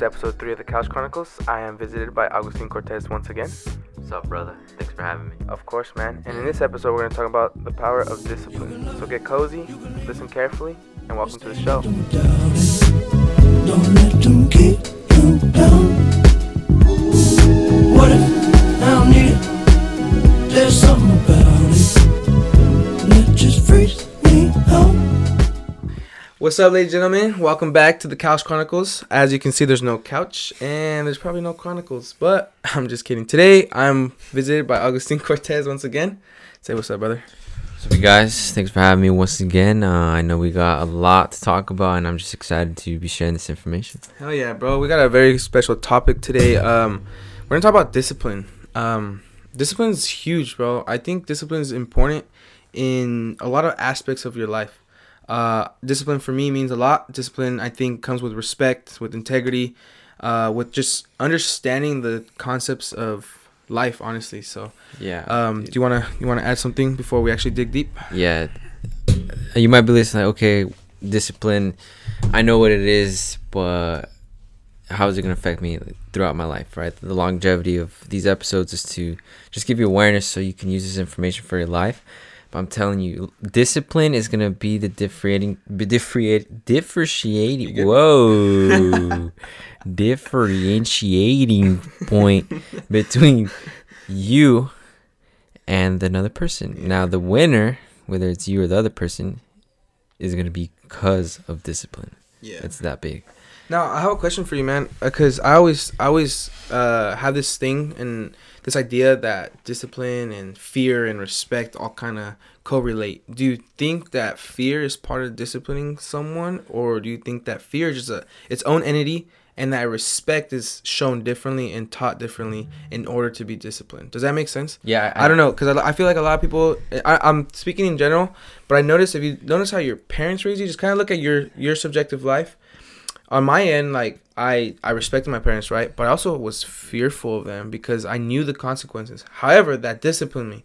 to episode 3 of the Couch Chronicles. I am visited by Agustin Cortez once again. What's up, brother? Thanks for having me. Of course, man. And in this episode, we're going to talk about the power of discipline. So get cozy, listen carefully, and welcome to the show. What's up, ladies and gentlemen? Welcome back to the Couch Chronicles. As you can see, there's no couch and there's probably no chronicles, but I'm just kidding. Today, I'm visited by Agustin Cortez once again. Say what's up, brother. So, you guys, thanks for having me once again. Uh, I know we got a lot to talk about, and I'm just excited to be sharing this information. Hell yeah, bro. We got a very special topic today. Um, we're gonna talk about discipline. Um, discipline is huge, bro. I think discipline is important in a lot of aspects of your life. Uh, discipline for me means a lot. Discipline, I think, comes with respect, with integrity, uh, with just understanding the concepts of life. Honestly, so Yeah. um, do you wanna you wanna add something before we actually dig deep? yeah. You might be listening, like, okay, discipline. I know what it is, but how is it going to affect me throughout my life, right? The longevity of these episodes is to just give you awareness so you can use this information for your life. But I'm telling you, discipline is going to be the differentiating, differentiate, differentiating, whoa, differentiating point between you and another person. Now, the winner, whether it's you or the other person, is going to be because of discipline. Yeah. It's that big. Now I have a question for you, man. Because I always, I always uh, have this thing and this idea that discipline and fear and respect all kind of correlate. Do you think that fear is part of disciplining someone, or do you think that fear is just a its own entity, and that respect is shown differently and taught differently in order to be disciplined? Does that make sense? Yeah, I, don't know because I, I feel like a lot of people. I, I'm speaking in general, but I notice if you notice how your parents raise you, just kind of look at your your subjective life. On my end, like I I respected my parents, right? But I also was fearful of them because I knew the consequences. However, that disciplined me.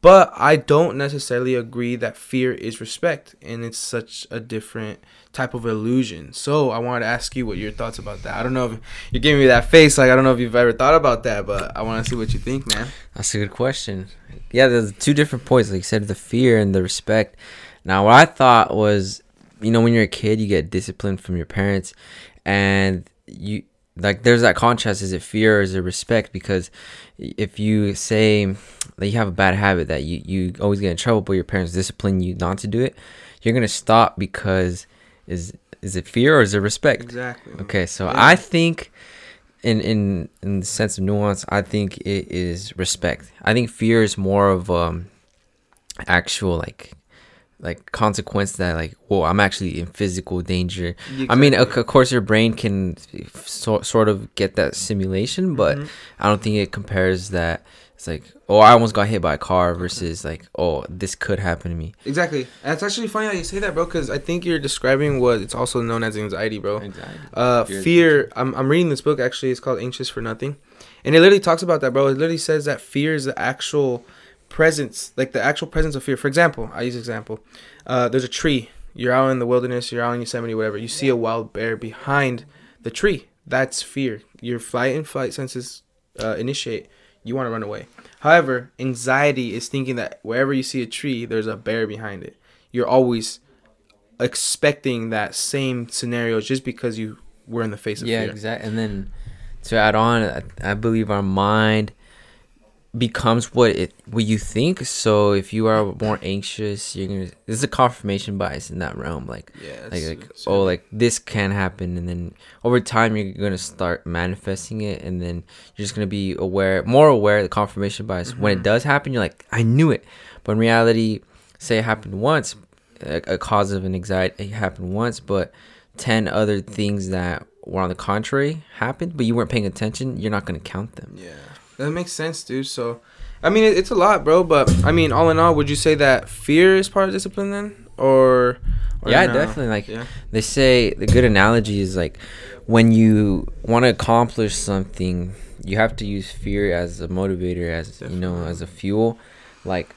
But I don't necessarily agree that fear is respect, and it's such a different type of illusion. So I wanted to ask you what your thoughts about that. I don't know if you're giving me that face, like I don't know if you've ever thought about that, but I want to see what you think, man. That's a good question. Yeah, there's two different points. Like you said, the fear and the respect. Now, what I thought was, you know, when you're a kid, you get disciplined from your parents, and you like there's that contrast. Is it fear or is it respect? Because if you say that you have a bad habit that you you always get in trouble, but your parents discipline you not to do it, you're gonna stop because is is it fear or is it respect? Exactly. Okay, so Yeah. I think in in in the sense of nuance, I think it is respect. I think fear is more of um actual like like consequence that like whoa i'm actually in physical danger i mean of, of course your brain can so, sort of get that simulation but Mhm. i don't think it compares that it's like oh i almost got hit by a car versus like oh this could happen to me Exactly. And it's actually funny how you say that, bro, because I think you're describing what it's also known as anxiety, bro. exactly Uh, Fear is fear. I'm, I'm reading this book, actually. It's called Anxious for Nothing. And it literally talks about that, bro. It literally says that fear is the actual presence, like the actual presence of fear. For example, I use example. Uh, there's a tree. You're out in the wilderness, you're out in Yosemite, whatever. You see a wild bear behind the tree. That's fear. Your flight and flight senses uh, initiate. You want to run away. However, anxiety is thinking that wherever you see a tree, there's a bear behind it. You're always expecting that same scenario just because you were in the face of yeah fear. exactly and then to add on I, I believe our mind becomes what it what you think so if you are more anxious you're gonna there's a confirmation bias in that realm like Yeah. like, like oh like this can happen and then over time you're gonna start manifesting it and then you're just gonna be aware more aware of the confirmation bias when Mm-hmm. it does happen you're like i knew it but in reality say it happened once a, a cause of an anxiety it happened once but 10 other things that were on the contrary happened but you weren't paying attention you're not gonna count them yeah. That makes sense, dude. So, I mean, it, it's a lot, bro. But I mean, all in all, would you say that fear is part of discipline then, or? or yeah no? definitely like Yeah. they say the good analogy is like when you want to accomplish something you have to use fear as a motivator as you know as a fuel like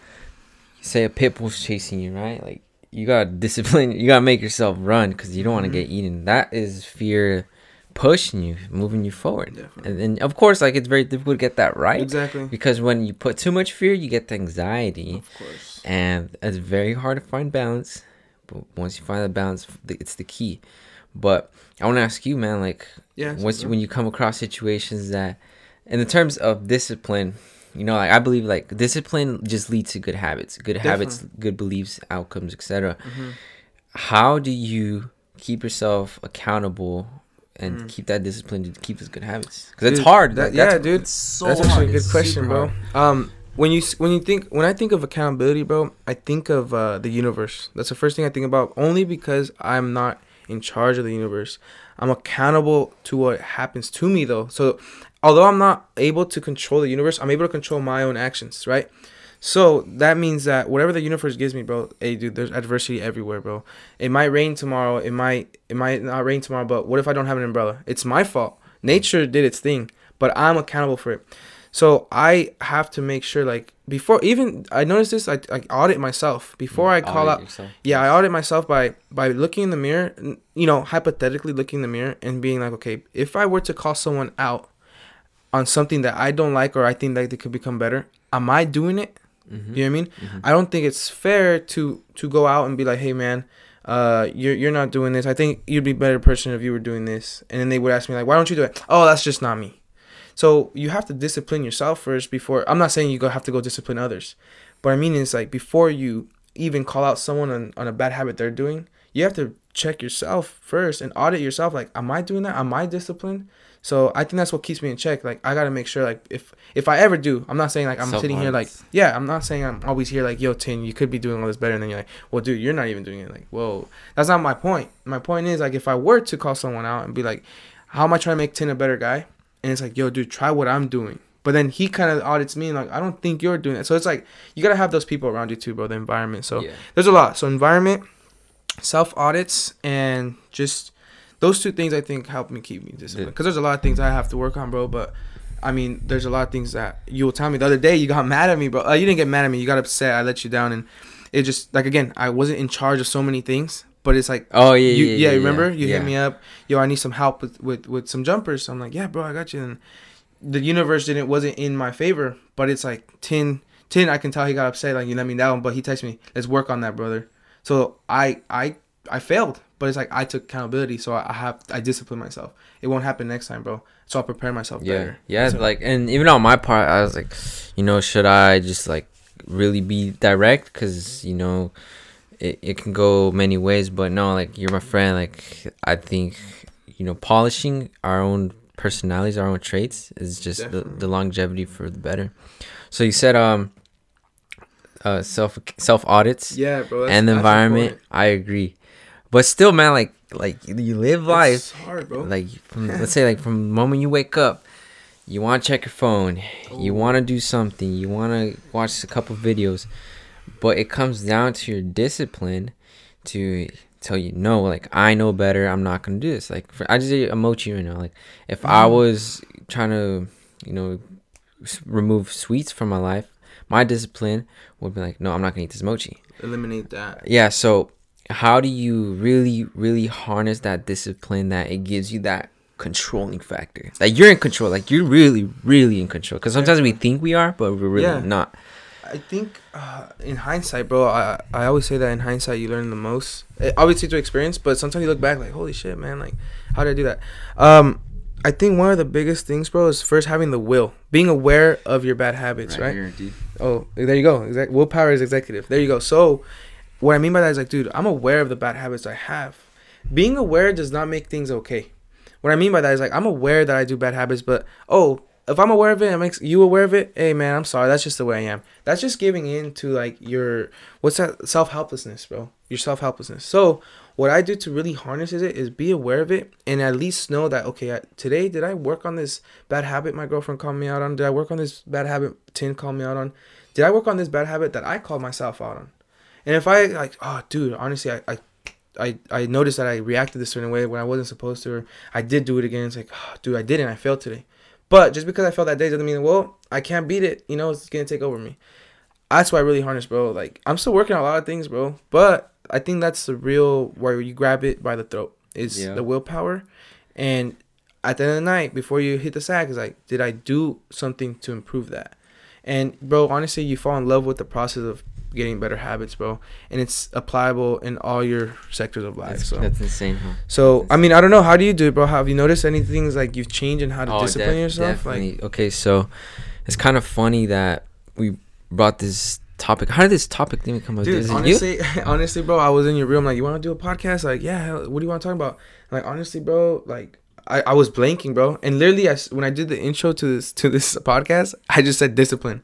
say a pit bull's chasing you right like you gotta discipline you gotta make yourself run because you don't want to Mhm. get eaten that is fear pushing you, moving you forward. Definitely. And then of course, like it's very difficult to get that right Exactly. because when you put too much fear, you get the anxiety, Of course. and it's very hard to find balance. But once you find the balance, it's the key. But I want to ask you, man, like Yeah. once when you come across situations that, in the terms of discipline, you know, like I believe like discipline just leads to good habits, good habits, good beliefs, outcomes, etc. Mhm. How do you keep yourself accountable and Mm. keep that discipline to keep those good habits? Because it's hard. that- like, yeah, that's- dude. it's so That's hard. actually a good It's question, bro. hard. Um, when you when you think when I think of accountability, bro, I think of uh, the universe. That's the first thing I think about. Only because I'm not in charge of the universe. I'm accountable to what happens to me, though. So, although I'm not able to control the universe, I'm able to control my own actions, right? So that means that whatever the universe gives me, bro, hey dude, there's adversity everywhere, bro. It might rain tomorrow, it might it might not rain tomorrow, but what if I don't have an umbrella? It's my fault. Nature did its thing, but I'm accountable for it. So I have to make sure like before even I noticed this, I, I audit myself before mm, I call out yourself. yeah, I audit myself by by looking in the mirror, you know, hypothetically looking in the mirror and being like, okay, if I were to call someone out on something that I don't like or I think that they could become better, am I doing it? Mhm. You know what I mean? Mhm. I don't think it's fair to to go out and be like, "Hey, man, uh, you're you're not doing this. I think you'd be a better person if you were doing this." And then they would ask me like, "Why don't you do it?" Oh, that's just not me. So you have to discipline yourself first before. I'm not saying you go have to go discipline others, but I mean it's like before you even call out someone on, on a bad habit they're doing, you have to check yourself first and audit yourself. Like, am I doing that? Am I disciplined? So I think that's what keeps me in check. Like I gotta make sure like if if I ever do, I'm not saying like I'm sitting here like yeah, I'm not saying I'm always here like yo Tin, you could be doing all this better, and then you're like, well, dude, you're not even doing it. Like, whoa, that's not my point. My point is like if I were to call someone out and be like, how am I trying to make Tin a better guy? And it's like, yo, dude, try what I'm doing. But then he kind of audits me and like, I don't think you're doing it. So it's like you gotta have those people around you too, bro. The environment. So yeah. there's a lot. So environment, self audits, and just those two things I think help me keep me disciplined. Yeah. Because there's a lot of things I have to work on, bro. But I mean, there's a lot of things that you will tell me. The other day, you got mad at me, bro. Uh, you didn't get mad at me. You got upset. I let you down, and it just like again, I wasn't in charge of so many things. But it's like Oh yeah, you, yeah, yeah, yeah. remember you yeah. hit me up yo i need some help with, with with some jumpers i'm like yeah bro i got you and the universe didn't wasn't in my favor but it's like tin tin i can tell he got upset like you let me down but he texted me let's work on that brother so i i i failed but it's like i took accountability so i, I have i discipline myself it won't happen next time bro so i'll prepare myself Yeah, better yeah. So- Like, and even on my part, I was like, you know, should I just like really be direct? Cause you know, it, it can go many ways. But no, like you're my friend. Like I think, you know, polishing our own personalities, our own traits is just the, the longevity for the better. So you said um, uh, self self audits yeah bro and the environment. I agree, but still, man, like like you live life. it's hard bro. Like from, let's say like from the moment you wake up you want to check your phone. You want to do something. You want to watch a couple videos. But it comes down to your discipline to tell you no like i know better. I'm not gonna do this. Like for, i just did a mochi right now. Like if i Mm. was trying to you know s- remove sweets from my life my discipline would be like no i'm not gonna eat this mochi. Eliminate that. Yeah so how do you really really harness that discipline that it gives you that controlling factor like you're in control like you're really really in control because sometimes we think we are but we're really Yeah. not I think uh, in hindsight, bro, I I always say that in hindsight you learn the most. Eh, obviously through experience, but sometimes you look back like, holy shit, man, like how did I do that? Um, I think one of the biggest things, bro, is first having the will, being aware of your bad habits, right? here. Oh, there you go. Exact willpower is executive. There you go. So, what I mean by that is like, dude, I'm aware of the bad habits I have. Being aware does not make things okay. What I mean by that is like, I'm aware that I do bad habits, but oh, if I'm aware of it, it makes you aware of it. Hey, man, I'm sorry. That's just the way I am. That's just giving in to like your what's that self helplessness, bro. Your self helplessness. So, what I do to really harness it is be aware of it and at least know that okay, I, today did I work on this bad habit my girlfriend called me out on? Did I work on this bad habit Tin called me out on? did I work on this bad habit that I called myself out on? And if I like, oh, dude, honestly, I, I, I, I noticed that I reacted a certain way when I wasn't supposed to, or I did do it again. It's like, oh, dude, I didn't. I failed today. But just because I failed that day doesn't mean, well, I can't beat it. You know, it's gonna take over me. That's why I really harness, bro. Like I'm still working on a lot of things, bro. But I think that's the real where you grab it by the throat is Yeah. the willpower, and at the end of the night before you hit the sack is like, did I do something to improve that? And bro, honestly, you fall in love with the process of getting better habits, bro, and it's applicable in all your sectors of life. That's, so, that's insane, huh? so I mean, I don't know. How do you do it, bro? Have you noticed any things like you've changed in how to Oh, discipline def- yourself? Like, okay, so it's kind of funny that we brought this topic. How did this topic even come up? Dude, honestly, honestly, bro, I was in your room like, you want to do a podcast? Like, yeah. What do you want to talk about? Like, honestly, bro, like, I, I was blanking, bro, and literally, I when I did the intro to this to this podcast, I just said discipline.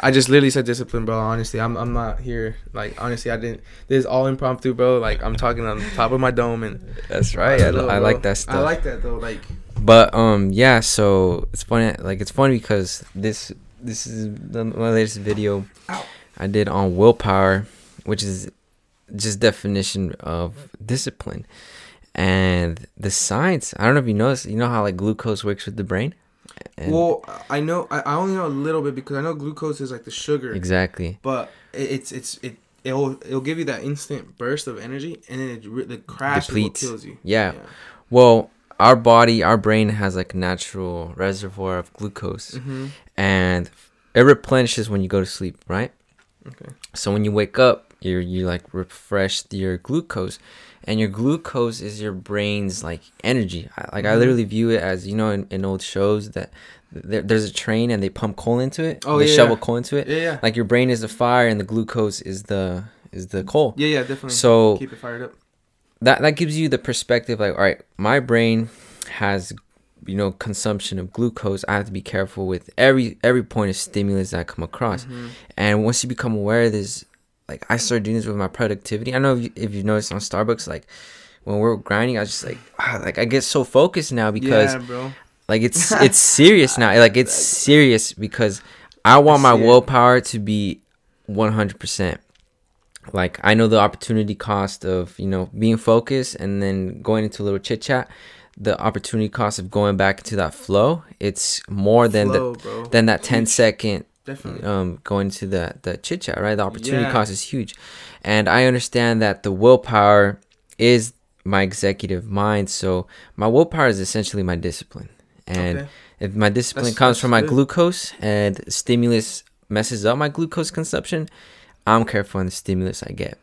I just literally said discipline, bro. Honestly, I'm I'm not here. Like, honestly, I didn't. This is all impromptu, bro. Like, I'm talking on top of my dome, and That's right. I, know, I like that stuff. I like that though. Like, But um, yeah. So it's funny. Like it's funny because this this is the, my latest video Ow. I did on willpower, which is just definition of discipline, and the science. I don't know if you noticed. You know how like glucose works with the brain. And well, I know I, only know a little bit because I know glucose is like the sugar. exactly. but it's it's it it'll it'll give you that instant burst of energy and then it re- the crash Depletes. kills you. Yeah. Well, our body, our brain has like a natural reservoir of glucose, Mm-hmm. and it replenishes when you go to sleep, right? Okay. So when you wake up, you you like refresh your glucose, and your glucose is your brain's like energy. I, like I Mhm. literally view it as you know in, in old shows that there, there's a train and they pump coal into it. Oh, they yeah, shovel yeah. coal into it. Yeah, yeah. Like your brain is the fire and the glucose is the is the coal. Yeah, yeah, definitely. So keep it fired up. that that gives you the perspective like all right my brain has you know consumption of glucose i have to be careful with every every point of stimulus that i come across Mhm. and once you become aware of this like i started doing this with my productivity i know if, you, if you've noticed on starbucks like when we're grinding i was just like ah, like i get so focused now because yeah, bro. like it's it's serious now like it's serious because i want my willpower to be 100% like i know the opportunity cost of you know being focused and then going into a little chit chat the opportunity cost of going back into that flow it's more than Flow, the bro. than that 10 Huge. second Definitely. um going to the the chit chat right the opportunity Yeah. cost is huge and i understand that the willpower is my executive mind so my willpower is essentially my discipline and Okay. if my discipline That's- comes that's from my good. glucose and stimulus messes up my glucose consumption i'm careful on the stimulus i get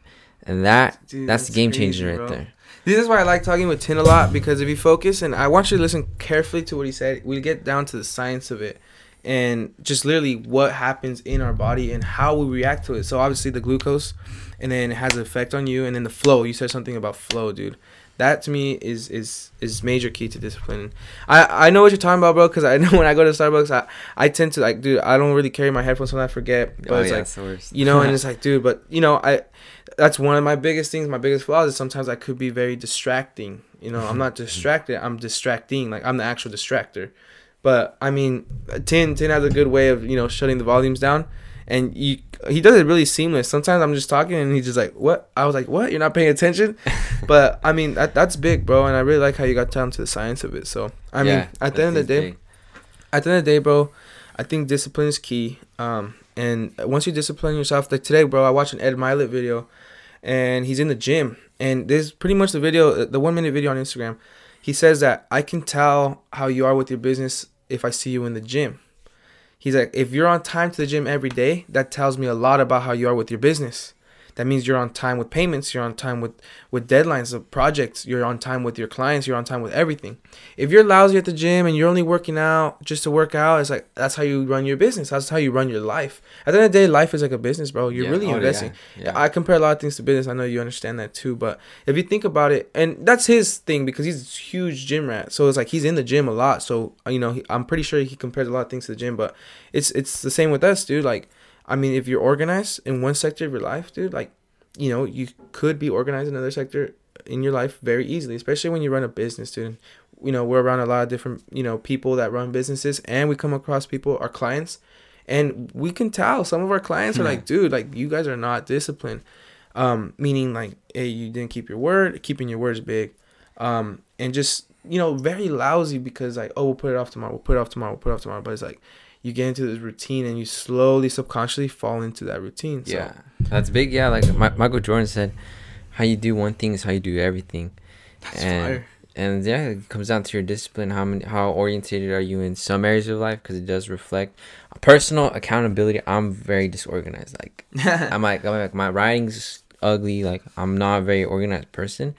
and that Dude, that's, the game changer right bro. there This is why I like talking with Tin a lot because if you focus and I want you to listen carefully to what he said, we get down to the science of it and just literally what happens in our body and how we react to it. So obviously the glucose and then it has an effect on you and then the flow. You said something about flow, dude. That to me is is is major key to discipline. I I know what you're talking about, bro, because I know when I go to Starbucks, I I tend to like, dude, I don't really carry my headphones, sometimes I forget. But oh it's yeah like it's you know and it's like dude but you know i that's one of my biggest things my biggest flaws is sometimes i could be very distracting you know i'm not distracted i'm distracting like i'm the actual distractor but i mean tin tin has a good way of you know shutting the volumes down. And you he does it really seamless. Sometimes i'm just talking and he's just like what? I was like what? You're not paying attention? But i mean that, that's big bro. And i really like how you got down to the science of it. So i mean at the end of the day big. at the end of the day, bro, I think discipline is key. Um, and once you discipline yourself, like today, bro, I watched an Ed Mylett video, and he's in the gym, and this is pretty much the video, the one minute video on Instagram. He says that I can tell how you are with your business if I see you in the gym. He's like, if you're on time to the gym every day, that tells me a lot about how you are with your business. That means you're on time with payments, you're on time with with deadlines of projects, you're on time with your clients, you're on time with everything. If you're lousy at the gym and you're only working out just to work out, it's like that's how you run your business. That's how you run your life. At the end of the day, life is like a business, bro. You're Yeah. really Oh, investing. yeah. Yeah. I compare a lot of things to business. I know you understand that too. But if you think about it, and that's his thing because he's a huge gym rat. So it's like he's in the gym a lot. So you know, he, I'm pretty sure he compares a lot of things to the gym. But it's it's the same with us, dude. Like, I mean, if you're organized in one sector of your life, dude, like, you know, you could be organized in another sector in your life very easily, especially when you run a business, dude. You know, we're around a lot of different, you know, people that run businesses, and we come across people, our clients, and we can tell some of our clients are like, dude, like you guys are not disciplined. Um, meaning like, hey, you didn't keep your word. Keeping your word is big. Um, and just you know, very lousy because like, oh, we'll put it off tomorrow. We'll put it off tomorrow. We'll put it off tomorrow. But it's like, you get into this routine and you slowly, subconsciously fall into that routine. So, Yeah, that's big. Yeah, like Mi- Michael Jordan said, "How you do one thing is how you do everything." that's and fire. and yeah, it comes down to your discipline. How many, how orientated are you in some areas of life? Because it does reflect personal accountability. I'm very disorganized. Like I'm like, I'm like my writing's ugly. Like I'm not a very organized person,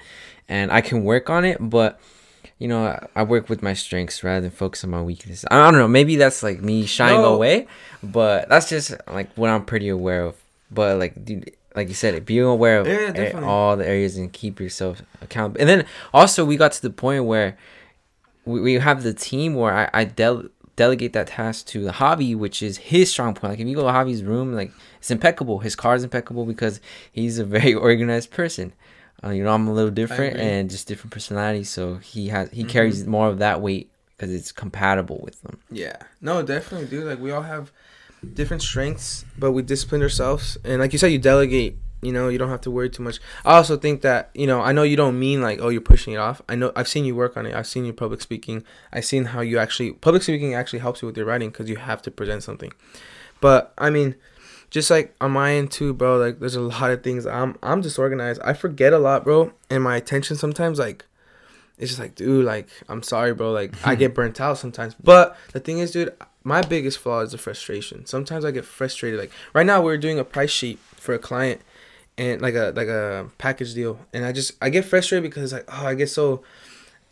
and I can work on it, but you know, I, work with my strengths rather than focus on my weaknesses. I, don't know. Maybe that's like me shying No. away, but that's just like what I'm pretty aware of. But like, dude, like you said, being aware of Yeah, all the areas and keep yourself accountable. And then also we got to the point where we, we have the team where I, I del- delegate that task to the Javi, which is his strong point. Like if you go to Javi's room, like it's impeccable. His car is impeccable because he's a very organized person. Uh, you know, I'm a little different and just different personality, so he has he Mhm. carries more of that weight because it's compatible with them. Yeah. No, definitely, dude. Like we all have different strengths, but we discipline ourselves. And like you said, you delegate. You know, you don't have to worry too much. I also think that you know, I know you don't mean like, oh, you're pushing it off. I know I've seen you work on it. I've seen you public speaking. I've seen how you actually public speaking actually helps you with your writing because you have to present something. But I mean, just like on my end too, bro. Like there's a lot of things. I'm I'm disorganized. I forget a lot, bro. And my attention sometimes like it's just like, dude, like, I'm sorry, bro. Like, I get burnt out sometimes. But the thing is, dude, my biggest flaw is the frustration. Sometimes I get frustrated. Like, right now, we're doing a price sheet for a client and like a like a package deal, and I just I get frustrated because like, oh, I get so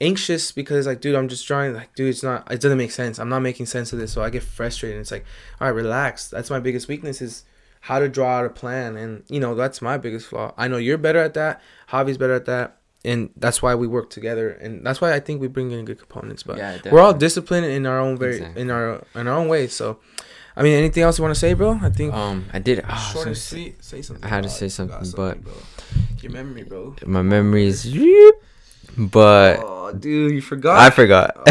anxious because like, dude, I'm just trying. Like, dude, it's not. It doesn't make sense. I'm not making sense of this, so I get frustrated. And it's like, all right, relax. That's my biggest weakness is how to draw out a plan, and you know that's my biggest flaw. I know you're better at that. Javi's better at that and that's why we work together and that's why i think we bring in good components but Yeah, we're all disciplined in our own very Exactly. in our in our own way so i mean anything else you want to say bro i think Um, I did. Oh, I short gonna and say- sweet say something I had to say You something, but- bro. your memory bro my memories, but oh dude you forgot I forgot.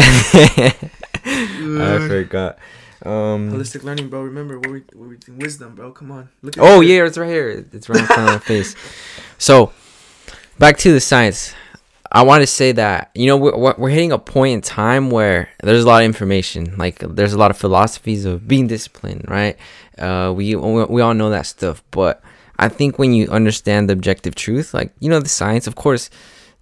I forgot. Um. holistic learning bro remember what we what we doing wisdom bro come on look Oh yeah, it's right here. It's right in front of my face. So, back to the science. I want to say that you know we're we're we're hitting a point in time where there's a lot of information. Like there's a lot of philosophies of being disciplined, right? Uh, we we all know that stuff, but I think when you understand the objective truth, like you know the science, of course,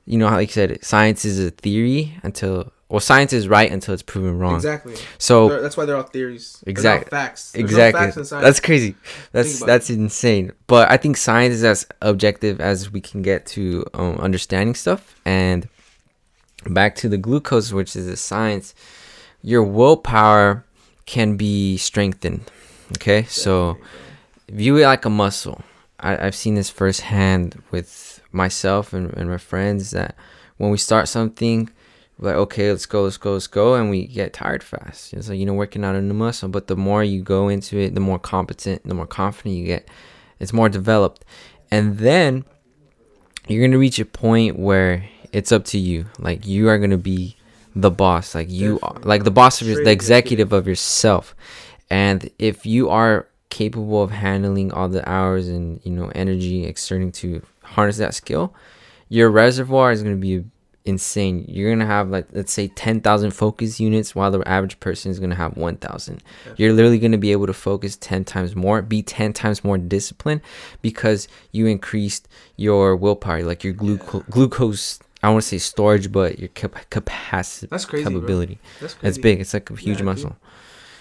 you know how like you said, science is a theory until well, science is right until it's proven wrong. exactly. So They're- that's why they're all theories. They're facts. There's no exactly. facts in science. that's crazy. That's that's insane. But i think science is as objective as we can get to um, understanding stuff. And back to the glucose which is a science your willpower can be strengthened. Okay? So view it like a muscle I, i've seen this firsthand with myself and, and my friends that when we start something we're like okay let's go let's go let's go and we get tired fast. It's like you know working out a new muscle but the more you go into it the more competent the more confident you get. It's more developed. And then you're gonna reach a point where it's up to you. Like you are gonna be the boss. Like you are, Definitely. like the boss of your, the executive. executive of yourself. And if you are capable of handling all the hours and you know energy exerting to harness that skill your reservoir is going to be insane you're to have like let's say 10,000 focus units while the average person is to have 1,000 you're literally to be able to focus 10 times more be 10 times more disciplined because you increased your willpower like your gluco- glucose I want to say storage but your cap- capacity That's crazy, bro. that's crazy. it's big. It's like a huge dude. muscle.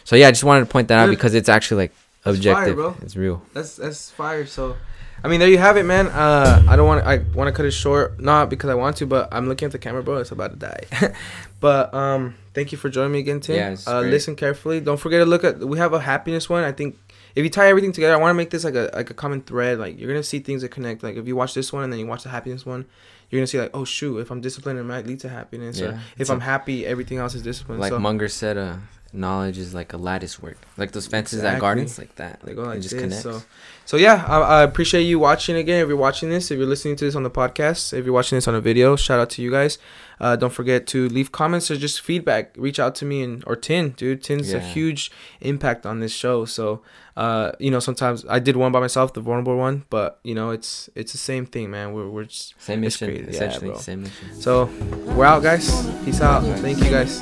So yeah, I just wanted to point that out because it's actually like objective. fire, bro. It's real. That's that's fire. So, I mean, there you have it, man. Uh, I don't want I want to cut it short, not because I want to, but I'm looking at the camera, bro. It's about to die. but um, thank you for joining me again, Tin. Yeah, uh, listen carefully. Don't forget to look at. We have a happiness one. I think if you tie everything together, I want to make this like a like a common thread. Like you're gonna see things that connect. Like if you watch this one and then you watch the happiness one. You're gonna see like, oh shoot, if I'm disciplined, it might lead to happiness. Or Yeah, if I'm happy, everything else is discipline. Like so, Munger said, uh, knowledge is like a lattice work. Like those fences at gardens, like that. They Like, go like it just this. connects. So, so yeah, I, I appreciate you watching again. If you're watching this, if you're listening to this on the podcast, if you're watching this on a video, shout out to you guys. Uh, don't forget to leave comments or just feedback. Reach out to me and or Tin, dude. Tin's a huge impact on this show. So, uh, you know, sometimes I did one by myself, the vulnerable one, but you know, it's it's the same thing, man. We're we're just Same mission, crazy. Essentially. bro. Same mission. so we're out, guys. Peace out. Thank you, guys.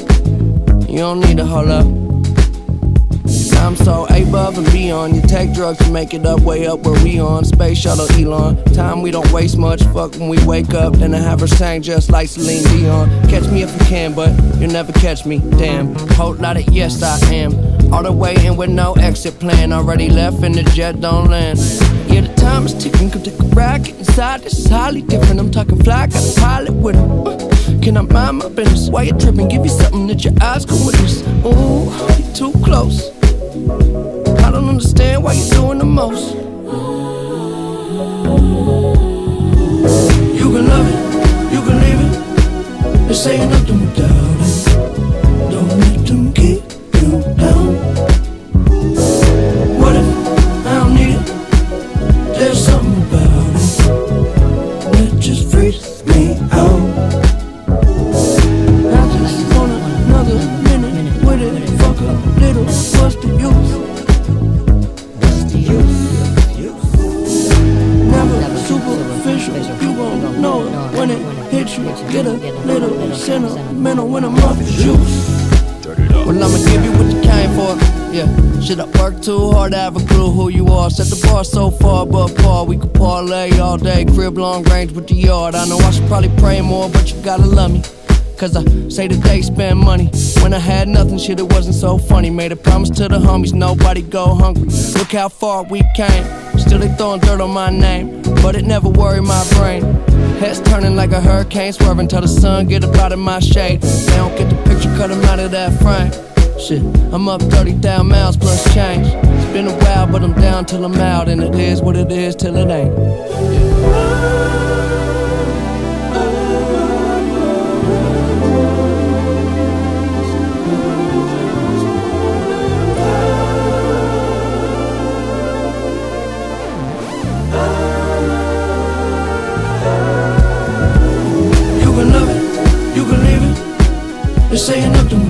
You don't need to hold up. I'm so above and beyond. You take drugs to make it up, way up where we on. Space shuttle Elon. Time we don't waste much. Fuck when we wake up, then I have her sang just like Celine Dion. Catch me if you can, but you'll never catch me. Damn. Whole lot of yes, I am. All the way in with no exit plan. Already left and the jet don't land. Time is ticking. Come take a get inside. Is highly different. I'm talking fly, got a pilot with him. Uh, can I mind my business? Why you tripping? Give you something that your eyes can witness. Ooh, you too close. I don't understand why you're doing the most. You can love it, you can leave it. This ain't nothing without it. A little sentimental when I'm off the juice. Well, I'ma give you what you came for. Yeah, should I work too hard to have a clue who you are? Set the bar so far above par, we could parlay all day. Crib long range with the yard. I know I should probably pray more, but you gotta love me. Cause I say that they spend money. When I had nothing, shit, it wasn't so funny. Made a promise to the homies, nobody go hungry. Look how far we came. Still they throwing dirt on my name, but it never worried my brain. Heads turning like a hurricane, swerving till the sun get up out of my shade. They don't get the picture, cut them out of that frame. Shit, I'm up 30,000 miles plus change. It's been a while, but I'm down till I'm out, and it is what it is till it ain't. They're saying nothing.